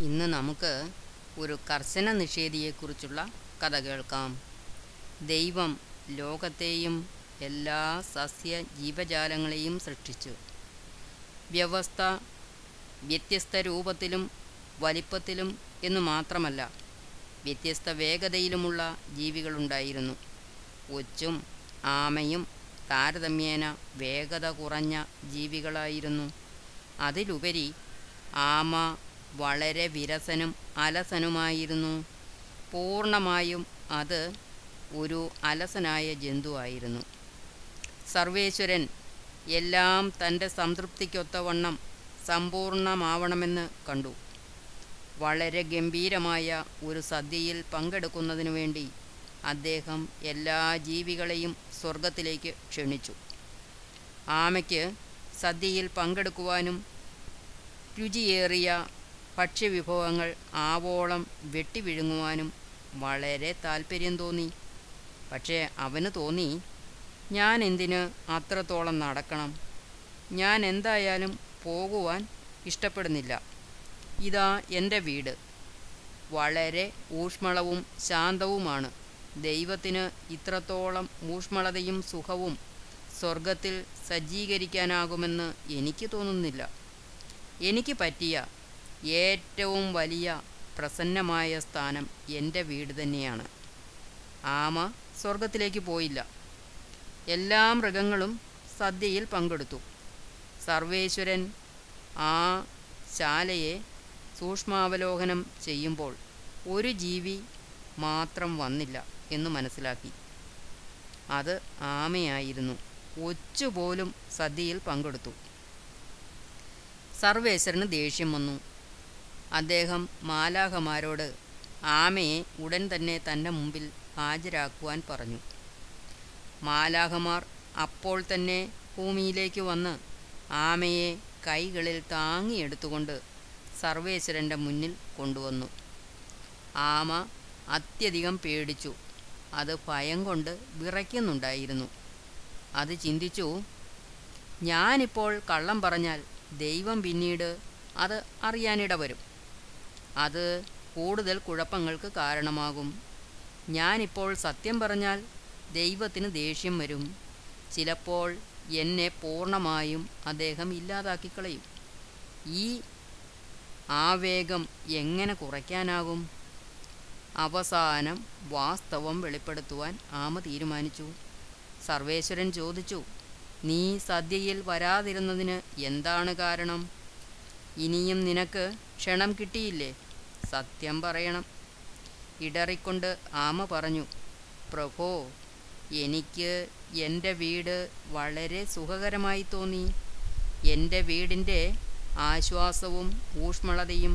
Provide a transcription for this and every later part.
ഇന്ന് നമുക്ക് ഒരു കർശന നിഷേധിയെക്കുറിച്ചുള്ള കഥ കേൾക്കാം ദൈവം ലോകത്തെയും എല്ലാ സസ്യ ജീവജാലങ്ങളെയും സൃഷ്ടിച്ചു. വ്യവസ്ഥ വ്യത്യസ്ത രൂപത്തിലും വലിപ്പത്തിലും എന്നു മാത്രമല്ല വ്യത്യസ്ത വേഗതയിലുമുള്ള ജീവികളുണ്ടായിരുന്നു. ഒച്ചും ആമയും താരതമ്യേന വേഗത കുറഞ്ഞ ജീവികളായിരുന്നു. അതിലുപരി ആമ വളരെ വിരസനും അലസനുമായിരുന്നു. പൂർണമായും അത് ഒരു അലസനായ ജന്തുവായിരുന്നു. സർവേശ്വരൻ എല്ലാം തന്റെ സംതൃപ്തിക്കൊത്തവണ്ണം സമ്പൂർണമാവണമെന്ന് കണ്ടു. വളരെ ഗംഭീരമായ ഒരു സദ്യയിൽ പങ്കെടുക്കുന്നതിനു വേണ്ടി അദ്ദേഹം എല്ലാ ജീവികളെയും സ്വർഗത്തിലേക്ക് ക്ഷണിച്ചു. ആമയ്ക്ക് സദ്യയിൽ പങ്കെടുക്കുവാനും രുചിയേറിയ ഭക്ഷ്യവിഭവങ്ങൾ ആവോളം വെട്ടിവിഴുങ്ങുവാനും വളരെ താല്പര്യം തോന്നി. പക്ഷേ അവന് തോന്നി ഞാൻ എന്തിന് അത്രത്തോളം നടക്കണം? ഞാൻ എന്തായാലും പോകുവാൻ ഇഷ്ടപ്പെടുന്നില്ല. ഇതാ എന്റെ വീട്. വളരെ ഊഷ്മളവും ശാന്തവുമാണ്. ദൈവത്തിന് ഇത്രത്തോളം ഊഷ്മളതയും സുഖവും സ്വർഗത്തിൽ സജ്ജീകരിക്കാനാകുമെന്ന് എനിക്ക് തോന്നുന്നില്ല. എനിക്ക് പറ്റിയ ഏറ്റവും വലിയ പ്രസന്നമായ സ്ഥാനം എന്റെ വീട് തന്നെയാണ്. ആമ സ്വർഗത്തിലേക്ക് പോയില്ല. എല്ലാ മൃഗങ്ങളും സദ്യയിൽ പങ്കെടുത്തു. സർവേശ്വരൻ ആ ശാലയെ സൂക്ഷ്മാവലോകനം ചെയ്യുമ്പോൾ ഒരു ജീവി മാത്രം വന്നില്ല എന്ന് മനസ്സിലാക്കി. അത് ആമയായിരുന്നു. ഒച്ചുപോലും സദ്യയിൽ പങ്കെടുത്തു. സർവേശ്വരന് ദേഷ്യം വന്നു. അദ്ദേഹം മാലാഹമാരോട് ആമയെ ഉടൻ തന്നെ തന്റെ മുമ്പിൽ ഹാജരാക്കുവാൻ പറഞ്ഞു. മാലാഹമാർ അപ്പോൾ തന്നെ ഭൂമിയിലേക്ക് വന്ന് ആമയെ കൈകളിൽ താങ്ങിയെടുത്തുകൊണ്ട് സർവേശ്വരന്റെ മുന്നിൽ കൊണ്ടുവന്നു. ആമ അത്യധികം പേടിച്ചു. അത് ഭയം കൊണ്ട് വിറയ്ക്കുന്നുണ്ടായിരുന്നു. അത് ചിന്തിച്ചു ഞാനിപ്പോൾ കള്ളം പറഞ്ഞാൽ ദൈവം പിന്നീട് അത് അറിയാനിട വരും അത് കൂടുതൽ കുഴപ്പങ്ങൾക്ക് കാരണമാകും. ഞാനിപ്പോൾ സത്യം പറഞ്ഞാൽ ദൈവത്തിന് ദേഷ്യം വരും. ചിലപ്പോൾ എന്നെ പൂർണമായും അദ്ദേഹം ഇല്ലാതാക്കിക്കളയും. ഈ ആവേഗം എങ്ങനെ കുറയ്ക്കാനാകും? അവസാനം വാസ്തവം വെളിപ്പെടുത്തുവാൻ ആമ തീരുമാനിച്ചു. സർവേശ്വരൻ ചോദിച്ചു നീ സദ്യയിൽ വരാതിരുന്നതിന് എന്താണ് കാരണം? ഇനിയും നിനക്ക് ക്ഷണം കിട്ടിയില്ലേ? സത്യം പറയണം. ഇടറിക്കൊണ്ട് ആമ പറഞ്ഞു പ്രഭോ എനിക്ക് എന്റെ വീട് വളരെ സുഖകരമായി തോന്നി. എന്റെ വീടിന്റെ ആശ്വാസവും ഊഷ്മളതയും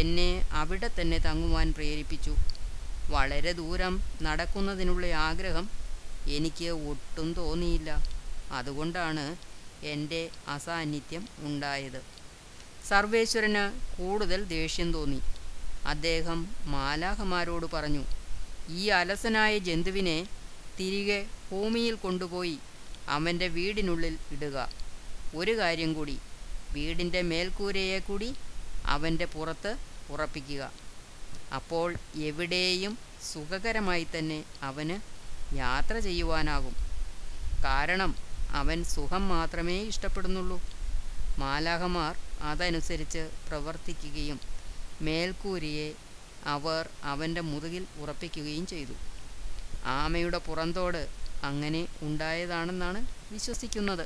എന്നെ അവിടെ തന്നെ തങ്ങുവാൻ പ്രേരിപ്പിച്ചു. വളരെ ദൂരം നടക്കുന്നതിനുള്ള ആഗ്രഹം എനിക്ക് ഒട്ടും തോന്നിയില്ല. അതുകൊണ്ടാണ് എന്റെ അസാന്നിധ്യം ഉണ്ടായത്. സർവേശ്വരന് കൂടുതൽ ദേഷ്യം തോന്നി. അദ്ദേഹം മാലാഹമാരോട് പറഞ്ഞു ഈ അലസനായ ജന്തുവിനെ തിരികെ ഭൂമിയിൽ കൊണ്ടുപോയി അവന്റെ വീടിനുള്ളിൽ ഇടുക. ഒരു കാര്യം കൂടി വീടിന്റെ മേൽക്കൂരയെ കൂടി അവന്റെ പുറത്ത് ഉറപ്പിക്കുക. അപ്പോൾ എവിടെയും സുഖകരമായി തന്നെ അവന് യാത്ര ചെയ്യുവാനാകും. കാരണം അവൻ സുഖം മാത്രമേ ഇഷ്ടപ്പെടുന്നുള്ളൂ. മാലാഹമാർ അതനുസരിച്ച് പ്രവർത്തിക്കുകയും മേൽക്കൂരിയെ അവർ അവന്റെ മുതുകിൽ ഉറപ്പിക്കുകയും ചെയ്തു. ആമയുടെ പുറന്തോട് അങ്ങനെ ഉണ്ടായതാണെന്നാണ് വിശ്വസിക്കുന്നത്.